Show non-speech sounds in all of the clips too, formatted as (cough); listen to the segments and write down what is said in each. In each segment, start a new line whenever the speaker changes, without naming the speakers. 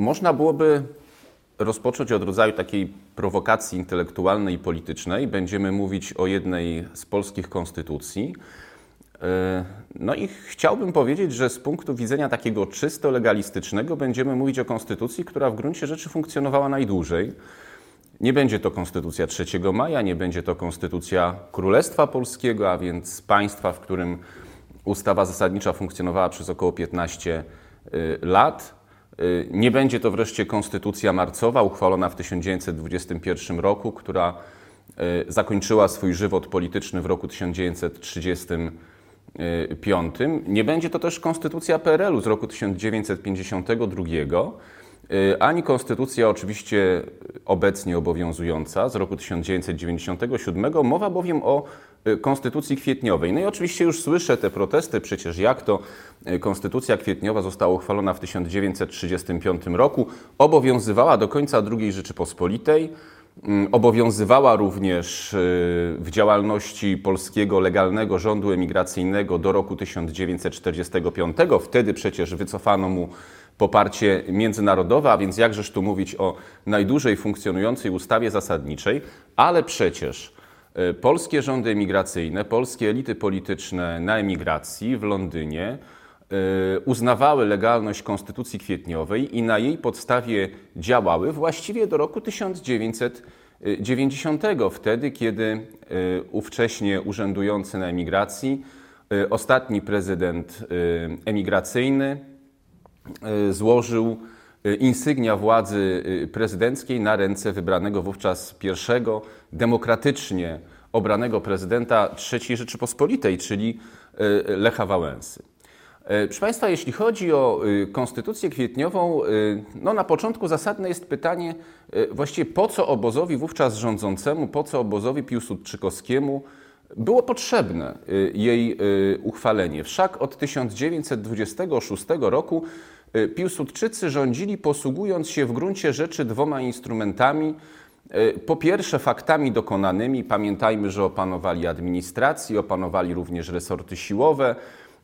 Można byłoby rozpocząć od rodzaju takiej prowokacji intelektualnej i politycznej. Będziemy mówić o jednej z polskich konstytucji. E, no i chciałbym powiedzieć, że z punktu widzenia takiego czysto legalistycznego będziemy mówić o konstytucji, która w gruncie rzeczy funkcjonowała najdłużej. Nie będzie to konstytucja 3 maja, nie będzie to konstytucja Królestwa Polskiego, a więc państwa, w którym ustawa zasadnicza funkcjonowała przez około 15 y, lat. Y, nie będzie to wreszcie konstytucja marcowa, uchwalona w 1921 roku, która y, zakończyła swój żywot polityczny w roku 1935. Nie będzie to też konstytucja PRL-u z roku 1952 Y, ani konstytucja oczywiście obecnie obowiązująca z roku 1997, mowa bowiem o y, konstytucji kwietniowej. No i oczywiście już słyszę te protesty, przecież jak to y, konstytucja kwietniowa została uchwalona w 1935 roku, obowiązywała do końca II Rzeczypospolitej, mm, obowiązywała również w działalności polskiego legalnego rządu emigracyjnego do roku 1945. Wtedy przecież wycofano mu poparcie międzynarodowe, a więc jakżeż tu mówić o najdłużej funkcjonującej ustawie zasadniczej, ale przecież polskie rządy emigracyjne, polskie elity polityczne na emigracji w Londynie e, uznawały legalność Konstytucji Kwietniowej i na jej podstawie działały właściwie do roku 1990, wtedy kiedy e, ówcześnie urzędujący na emigracji, ostatni prezydent emigracyjny, E, złożył e, insygnia władzy e, prezydenckiej na ręce wybranego wówczas pierwszego demokratycznie obranego prezydenta III Rzeczypospolitej, czyli Lecha Wałęsy. Proszę Państwa, jeśli chodzi o konstytucję kwietniową, no na początku zasadne jest pytanie właściwie po co obozowi wówczas rządzącemu, po co obozowi Piłsudczykowskiemu było potrzebne jej uchwalenie. Wszak od 1926 roku Y, Piłsudczycy rządzili posługując się w gruncie rzeczy dwoma instrumentami. Y, po pierwsze, faktami dokonanymi. Pamiętajmy, że opanowali administrację, opanowali również resorty siłowe,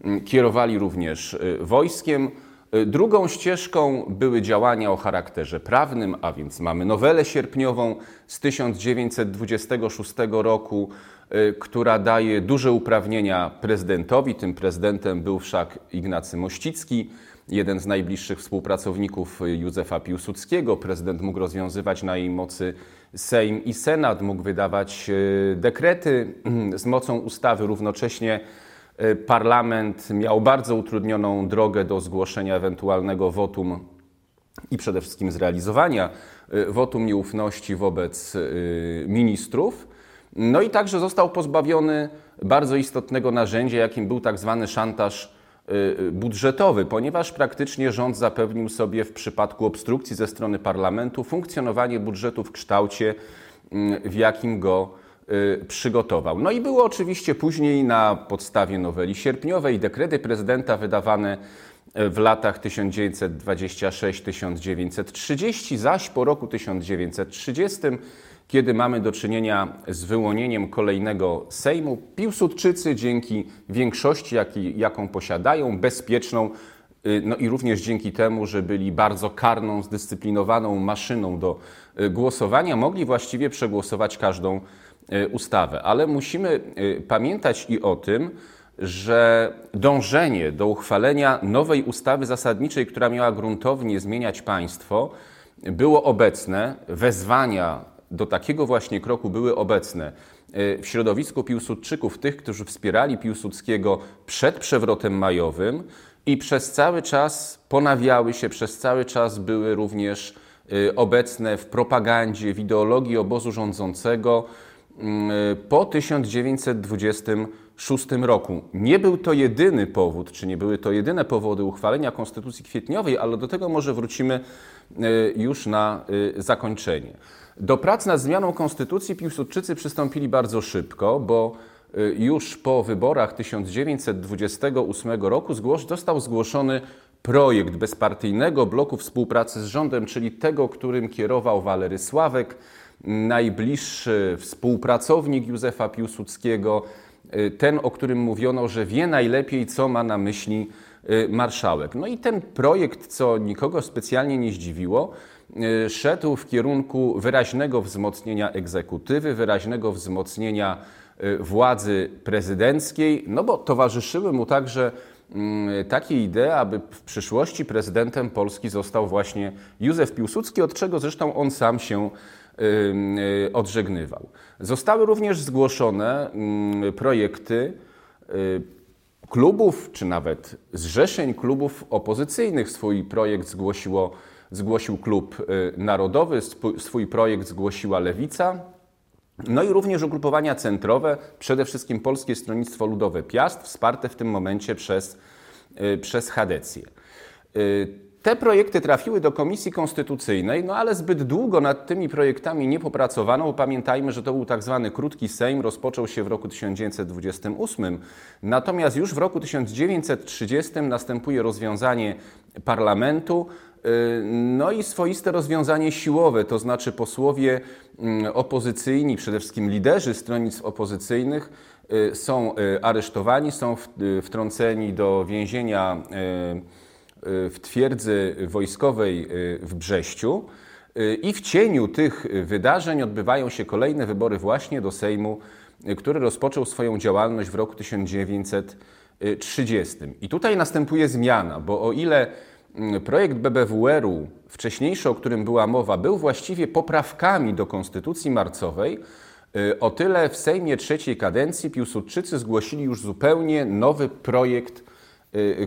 y, kierowali również wojskiem. Drugą ścieżką były działania o charakterze prawnym, a więc mamy nowelę sierpniową z 1926 roku, która daje duże uprawnienia prezydentowi. Tym prezydentem był wszak Ignacy Mościcki jeden z najbliższych współpracowników Józefa Piłsudskiego. Prezydent mógł rozwiązywać na jej mocy Sejm i Senat, mógł wydawać e, dekrety (clears throat) z mocą ustawy. Równocześnie e, parlament miał bardzo utrudnioną drogę do zgłoszenia ewentualnego wotum i przede wszystkim zrealizowania e, wotum nieufności wobec ministrów. No i także został pozbawiony bardzo istotnego narzędzia, jakim był tak zwany szantaż budżetowy, ponieważ praktycznie rząd zapewnił sobie w przypadku obstrukcji ze strony parlamentu funkcjonowanie budżetu w kształcie, mm, w jakim go y, przygotował. No i było oczywiście później na podstawie noweli sierpniowej dekrety prezydenta wydawane w latach 1926-1930, zaś po roku 1930 kiedy mamy do czynienia z wyłonieniem kolejnego Sejmu, Piłsudczycy dzięki większości, jaką posiadają, bezpieczną, y, no i również dzięki temu, że byli bardzo karną, zdyscyplinowaną maszyną do y, głosowania, mogli właściwie przegłosować każdą y, ustawę. Ale musimy pamiętać i o tym, że dążenie do uchwalenia nowej ustawy zasadniczej, która miała gruntownie zmieniać państwo, było obecne. Wezwania do takiego właśnie kroku były obecne. E, w środowisku Piłsudczyków, tych, którzy wspierali Piłsudskiego przed przewrotem majowym i przez cały czas ponawiały się, przez cały czas były również e, obecne w propagandzie, w ideologii obozu rządzącego mm, e, po 1926 roku. Nie był to jedyny powód, czy nie były to jedyne powody uchwalenia Konstytucji Kwietniowej, ale do tego może wrócimy już na zakończenie. Do prac nad zmianą konstytucji Piłsudczycy przystąpili bardzo szybko, bo y, już po wyborach 1928 roku został zgłoszony projekt bezpartyjnego bloku współpracy z rządem, czyli tego, którym kierował Walery Sławek, najbliższy współpracownik Józefa Piłsudskiego, ten, o którym mówiono, że wie najlepiej, co ma na myśli marszałek. No i ten projekt, co nikogo specjalnie nie zdziwiło, szedł w kierunku wyraźnego wzmocnienia egzekutywy, wyraźnego wzmocnienia władzy prezydenckiej, no bo towarzyszyły mu także mm, takie idee, aby w przyszłości prezydentem Polski został właśnie Józef Piłsudski, od czego zresztą on sam się Y, odżegnywał. Zostały również zgłoszone mm, projekty y, klubów, czy nawet zrzeszeń klubów opozycyjnych. Swój projekt zgłosiło, zgłosił Klub y, Narodowy, swój projekt zgłosiła Lewica. No i również ugrupowania centrowe, przede wszystkim Polskie Stronnictwo Ludowe Piast, wsparte w tym momencie przez, przez Hadecję. Te projekty trafiły do Komisji Konstytucyjnej, no ale zbyt długo nad tymi projektami nie popracowano. Pamiętajmy, że to był tak zwany krótki Sejm, rozpoczął się w roku 1928, natomiast już w roku 1930 następuje rozwiązanie parlamentu, y, no i swoiste rozwiązanie siłowe, to znaczy posłowie mm, opozycyjni, przede wszystkim liderzy stronnictw opozycyjnych y, są y, aresztowani, są wtrąceni do więzienia w twierdzy wojskowej y, w Brześciu. Y, I w cieniu tych wydarzeń odbywają się kolejne wybory właśnie do Sejmu, y, który rozpoczął swoją działalność w roku 1930. I tutaj następuje zmiana, bo o ile mm, projekt BBWR-u, wcześniejszy, o którym była mowa, był właściwie poprawkami do konstytucji marcowej, o tyle w Sejmie trzeciej kadencji Piłsudczycy zgłosili już zupełnie nowy projekt Y,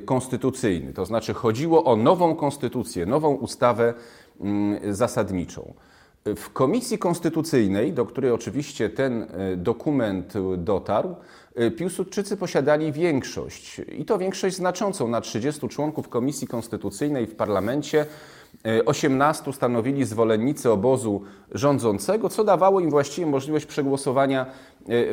konstytucyjny. To znaczy chodziło o nową konstytucję, nową ustawę mm, zasadniczą. W Komisji Konstytucyjnej, do której oczywiście ten y, dokument dotarł, y, Piłsudczycy posiadali większość i to większość znaczącą na 30 członków Komisji Konstytucyjnej w parlamencie. 18 stanowili zwolennicy obozu rządzącego, co dawało im właściwie możliwość przegłosowania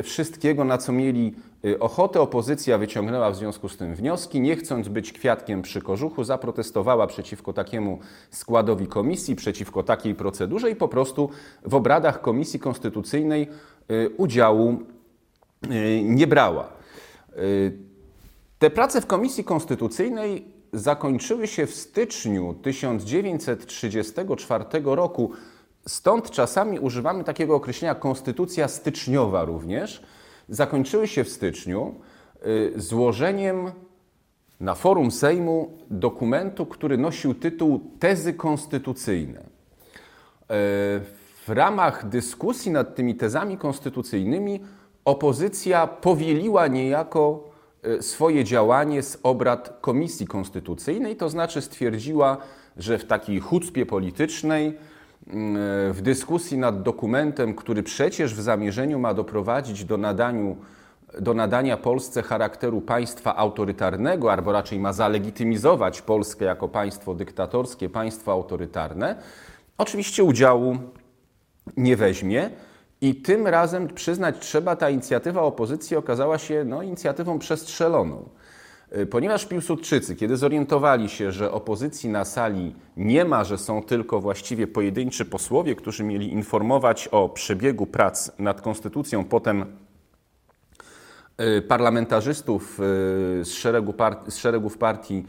wszystkiego, na co mieli Y, ochotę opozycja wyciągnęła w związku z tym wnioski, nie chcąc być kwiatkiem przy kożuchu, zaprotestowała przeciwko takiemu składowi komisji, przeciwko takiej procedurze i po prostu w obradach Komisji Konstytucyjnej udziału nie brała. Te prace w Komisji Konstytucyjnej zakończyły się w styczniu 1934 roku. Stąd czasami używamy takiego określenia konstytucja styczniowa również zakończyły się w styczniu y, złożeniem na forum Sejmu dokumentu, który nosił tytuł Tezy konstytucyjne. Y, w ramach dyskusji nad tymi tezami konstytucyjnymi opozycja powieliła niejako swoje działanie z obrad Komisji Konstytucyjnej, to znaczy stwierdziła, że w takiej chucpie politycznej Mm, w dyskusji nad dokumentem, który przecież w zamierzeniu ma doprowadzić do, nadaniu, do nadania Polsce charakteru państwa autorytarnego, albo raczej ma zalegitymizować Polskę jako państwo dyktatorskie, państwo autorytarne, oczywiście udziału nie weźmie. I tym razem, przyznać trzeba, ta inicjatywa opozycji okazała się no, inicjatywą przestrzeloną. Y, ponieważ Piłsudczycy, kiedy zorientowali się, że opozycji na sali nie ma, że są tylko właściwie pojedynczy posłowie, którzy mieli informować o przebiegu prac nad konstytucją, potem y, parlamentarzystów y, z, szeregu part z szeregów partii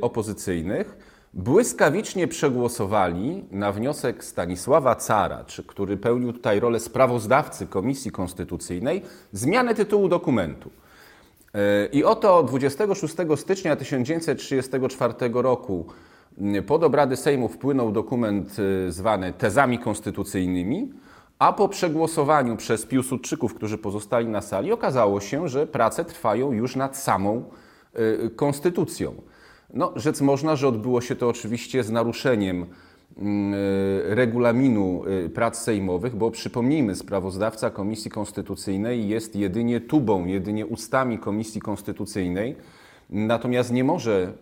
opozycyjnych, błyskawicznie przegłosowali na wniosek Stanisława Cara, który pełnił tutaj rolę sprawozdawcy Komisji Konstytucyjnej, zmianę tytułu dokumentu. E, I oto 26 stycznia 1934 roku pod obrady Sejmu wpłynął dokument e, zwany tezami konstytucyjnymi, a po przegłosowaniu przez Piłsudczyków, którzy pozostali na sali, okazało się, że prace trwają już nad samą e, konstytucją. No, rzec można, że odbyło się to oczywiście z naruszeniem Mm, e, regulaminu e, prac sejmowych, bo przypomnijmy, sprawozdawca Komisji Konstytucyjnej jest jedynie tubą, jedynie ustami Komisji Konstytucyjnej, natomiast nie może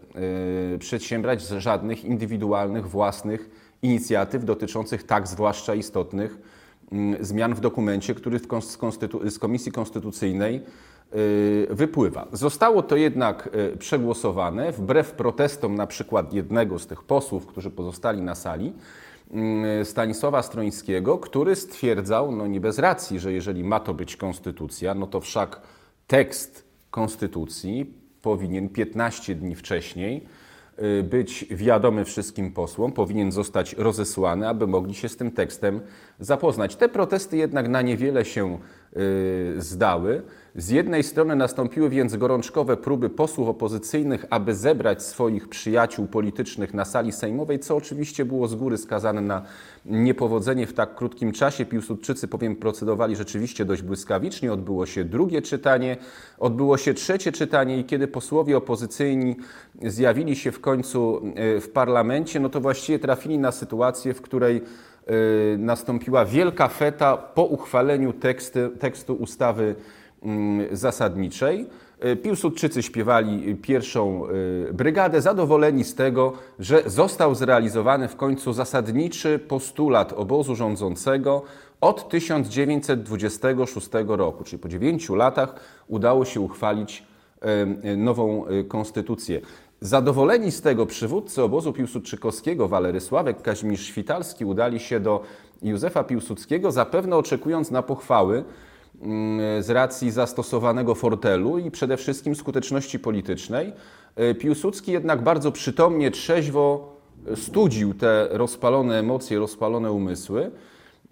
e, przedsiębrać żadnych indywidualnych, własnych inicjatyw dotyczących tak zwłaszcza istotnych mm, zmian w dokumencie, który z Komisji Konstytucyjnej Y, wypływa. Zostało to jednak y, przegłosowane wbrew protestom na przykład jednego z tych posłów, którzy pozostali na sali, y, Stanisława Strońskiego, który stwierdzał, no nie bez racji, że jeżeli ma to być konstytucja, no to wszak tekst konstytucji powinien 15 dni wcześniej y, być wiadomy wszystkim posłom, powinien zostać rozesłany, aby mogli się z tym tekstem zapoznać. Te protesty jednak na niewiele się y, zdały. Z jednej strony nastąpiły więc gorączkowe próby posłów opozycyjnych, aby zebrać swoich przyjaciół politycznych na sali sejmowej, co oczywiście było z góry skazane na niepowodzenie w tak krótkim czasie. Piłsudczycy powiem procedowali rzeczywiście dość błyskawicznie. Odbyło się drugie czytanie, odbyło się trzecie czytanie i kiedy posłowie opozycyjni zjawili się w końcu e, w parlamencie, no to właściwie trafili na sytuację, w której e, nastąpiła wielka feta po uchwaleniu teksty, tekstu ustawy zasadniczej. E, Piłsudczycy śpiewali pierwszą e, brygadę, zadowoleni z tego, że został zrealizowany w końcu zasadniczy postulat obozu rządzącego od 1926 roku, czyli po dziewięciu latach udało się uchwalić e, nową konstytucję. Zadowoleni z tego przywódcy obozu piłsudczykowskiego Walery Sławek, Kazimierz Świtalski udali się do Józefa Piłsudskiego, zapewne oczekując na pochwały Mm, z racji zastosowanego fortelu i przede wszystkim skuteczności politycznej. E, Piłsudski jednak bardzo przytomnie, trzeźwo studził te rozpalone emocje, rozpalone umysły.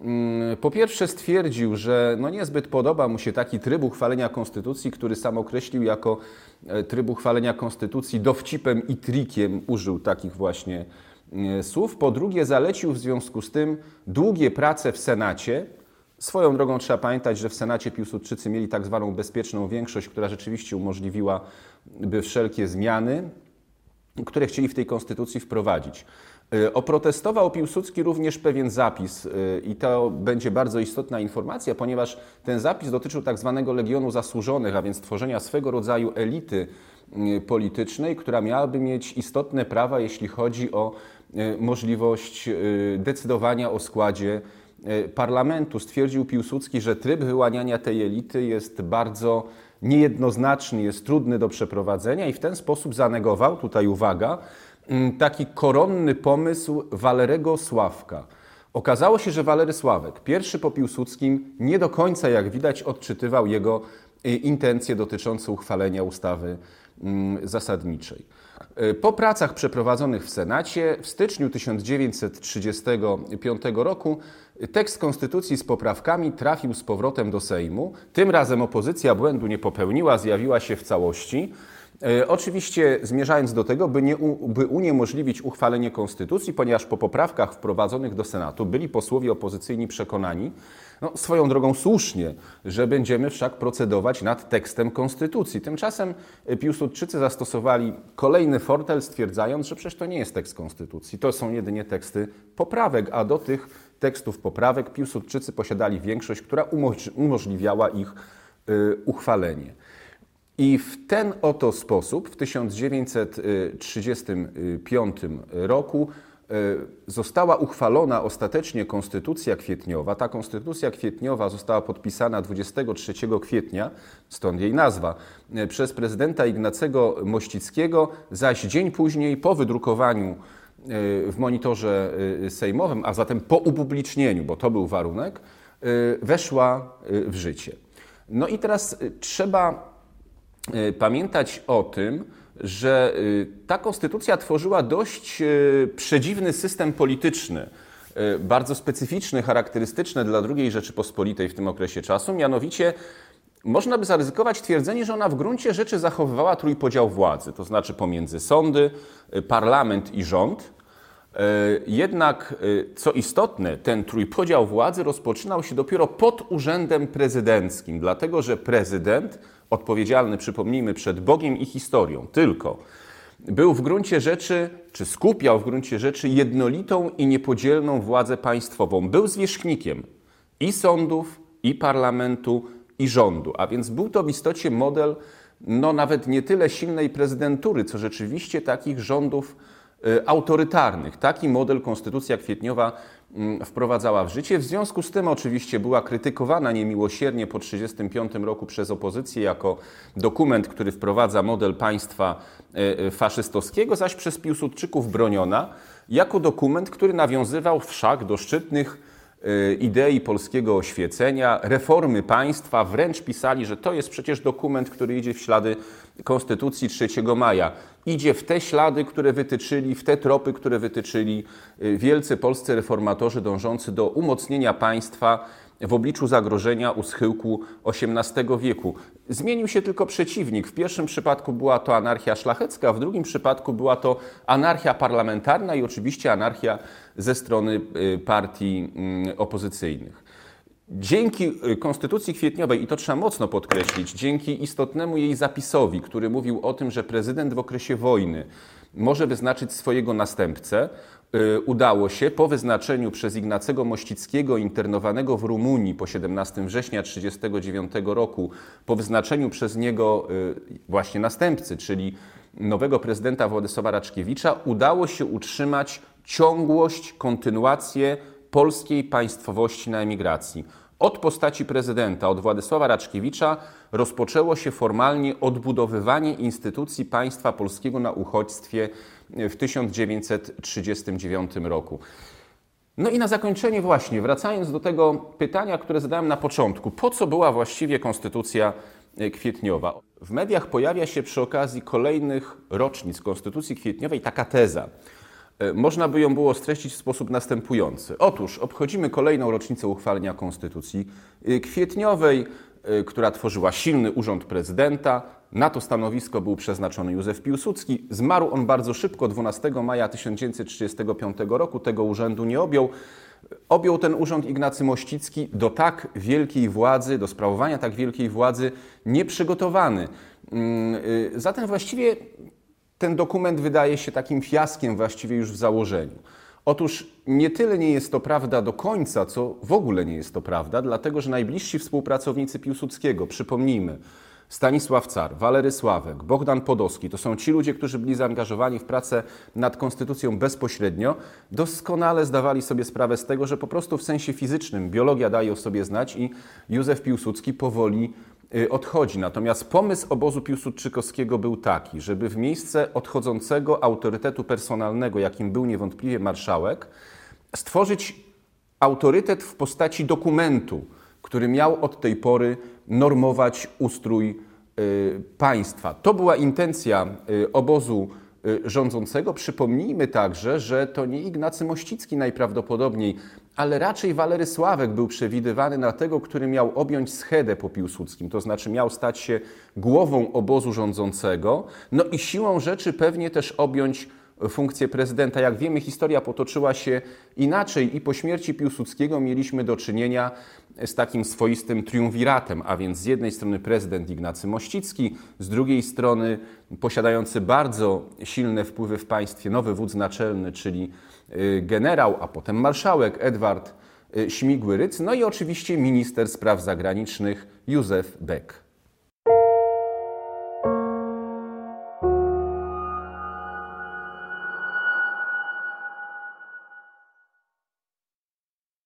Mm, po pierwsze stwierdził, że no niezbyt podoba mu się taki tryb uchwalenia konstytucji, który sam określił jako e, tryb uchwalenia konstytucji dowcipem i trikiem, użył takich właśnie e, słów. Po drugie zalecił w związku z tym długie prace w Senacie, Swoją drogą trzeba pamiętać, że w Senacie Piłsudczycy mieli tak zwaną bezpieczną większość, która rzeczywiście umożliwiłaby wszelkie zmiany, które chcieli w tej konstytucji wprowadzić. Y, oprotestował Piłsudski również pewien zapis y, i to będzie bardzo istotna informacja, ponieważ ten zapis dotyczył tak zwanego Legionu Zasłużonych, a więc tworzenia swego rodzaju elity politycznej, która miałaby mieć istotne prawa, jeśli chodzi o możliwość decydowania o składzie E, parlamentu stwierdził Piłsudski, że tryb wyłaniania tej elity jest bardzo niejednoznaczny, jest trudny do przeprowadzenia i w ten sposób zanegował, tutaj uwaga, taki koronny pomysł Walerego Sławka. Okazało się, że Walery Sławek, pierwszy po Piłsudskim, nie do końca, jak widać, odczytywał jego e, intencje dotyczące uchwalenia ustawy zasadniczej. E, po pracach przeprowadzonych w Senacie w styczniu 1935 roku tekst konstytucji z poprawkami trafił z powrotem do Sejmu. Tym razem opozycja błędu nie popełniła, zjawiła się w całości. E, oczywiście zmierzając do tego, by, nie, by uniemożliwić uchwalenie konstytucji, ponieważ po poprawkach wprowadzonych do Senatu byli posłowie opozycyjni przekonani, no, swoją drogą słusznie, że będziemy wszak procedować nad tekstem konstytucji. Tymczasem Piłsudczycy zastosowali kolejny fortel, stwierdzając, że przecież to nie jest tekst konstytucji, to są jedynie teksty poprawek, a do tych tekstów poprawek Piłsudczycy posiadali większość, która umożliwiała ich y, uchwalenie. I w ten oto sposób w 1935 roku e, została uchwalona ostatecznie Konstytucja Kwietniowa. Ta Konstytucja Kwietniowa została podpisana 23 kwietnia, stąd jej nazwa, e, przez prezydenta Ignacego Mościckiego, zaś dzień później po wydrukowaniu e, w monitorze sejmowym, a zatem po upublicznieniu, bo to był warunek, weszła w życie. No i teraz trzeba pamiętać o tym, że e, ta konstytucja tworzyła dość e, przedziwny system polityczny, bardzo specyficzny, charakterystyczny dla II Rzeczypospolitej w tym okresie czasu, mianowicie można by zaryzykować twierdzenie, że ona w gruncie rzeczy zachowywała trójpodział władzy, to znaczy pomiędzy sądy, parlament i rząd. Jednak, co istotne, ten trójpodział władzy rozpoczynał się dopiero pod urzędem prezydenckim, dlatego że prezydent odpowiedzialny, przypomnijmy, przed Bogiem i historią, tylko był w gruncie rzeczy, czy skupiał w gruncie rzeczy jednolitą i niepodzielną władzę państwową. Był zwierzchnikiem i sądów, i parlamentu, i rządu. A więc był to w istocie model, no nawet nie tyle silnej prezydentury, co rzeczywiście takich rządów y, autorytarnych. Taki model Konstytucja Kwietniowa wprowadzała w życie. W związku z tym oczywiście była krytykowana niemiłosiernie po 1935 roku przez opozycję jako dokument, który wprowadza model państwa e, e, faszystowskiego, zaś przez Piłsudczyków broniona jako dokument, który nawiązywał wszak do szczytnych idei polskiego oświecenia, reformy państwa, wręcz pisali, że to jest przecież dokument, który idzie w ślady Konstytucji 3 maja. Idzie w te ślady, które wytyczyli, w te tropy, które wytyczyli y, wielcy polscy reformatorzy dążący do umocnienia państwa w obliczu zagrożenia u schyłku XVIII wieku. Zmienił się tylko przeciwnik. W pierwszym przypadku była to anarchia szlachecka, w drugim przypadku była to anarchia parlamentarna i oczywiście anarchia ze strony y, partii mm, opozycyjnych. Dzięki y, Konstytucji Kwietniowej, i to trzeba mocno podkreślić, dzięki istotnemu jej zapisowi, który mówił o tym, że prezydent w okresie wojny może wyznaczyć swojego następcę, y, udało się po wyznaczeniu przez Ignacego Mościckiego, internowanego w Rumunii po 17 września 1939 roku, po wyznaczeniu przez niego y, właśnie następcy, czyli nowego prezydenta Władysława Raczkiewicza, udało się utrzymać ciągłość, kontynuację polskiej państwowości na emigracji. Od postaci prezydenta, od Władysława Raczkiewicza rozpoczęło się formalnie odbudowywanie instytucji państwa polskiego na uchodźstwie w 1939 roku. No i na zakończenie właśnie, wracając do tego pytania, które zadałem na początku, po co była właściwie konstytucja kwietniowa? W mediach pojawia się przy okazji kolejnych rocznic konstytucji kwietniowej taka teza – E, można by ją było streścić w sposób następujący. Otóż obchodzimy kolejną rocznicę uchwalenia Konstytucji e, Kwietniowej, e, która tworzyła silny urząd prezydenta. Na to stanowisko był przeznaczony Józef Piłsudski. Zmarł on bardzo szybko, 12 maja 1935 roku. Tego urzędu nie objął. Objął ten urząd Ignacy Mościcki do tak wielkiej władzy, do sprawowania tak wielkiej władzy nieprzygotowany. Mm, zatem właściwie ten dokument wydaje się takim fiaskiem właściwie już w założeniu. Otóż nie tyle nie jest to prawda do końca, co w ogóle nie jest to prawda, dlatego że najbliżsi współpracownicy Piłsudskiego, przypomnijmy, Stanisław Car, Walery Sławek, Bogdan Podowski, to są ci ludzie, którzy byli zaangażowani w pracę nad konstytucją bezpośrednio, doskonale zdawali sobie sprawę z tego, że po prostu w sensie fizycznym biologia daje o sobie znać i Józef Piłsudski powoli odchodzi. Natomiast pomysł obozu Piłsudczykowskiego był taki, żeby w miejsce odchodzącego autorytetu personalnego, jakim był niewątpliwie marszałek, stworzyć autorytet w postaci dokumentu, który miał od tej pory normować ustrój y, państwa. To była intencja y, obozu rządzącego. Przypomnijmy także, że to nie Ignacy Mościcki najprawdopodobniej ale raczej Walery Sławek był przewidywany na tego, który miał objąć schedę po Piłsudskim, to znaczy miał stać się głową obozu rządzącego, no i siłą rzeczy pewnie też objąć funkcję prezydenta. Jak wiemy, historia potoczyła się inaczej i po śmierci Piłsudskiego mieliśmy do czynienia z takim swoistym triumviratem, a więc z jednej strony prezydent Ignacy Mościcki, z drugiej strony posiadający bardzo silne wpływy w państwie nowy wódz naczelny, czyli generał, a potem marszałek Edward y, Śmigły-Ryc, no i oczywiście minister spraw zagranicznych Józef Beck.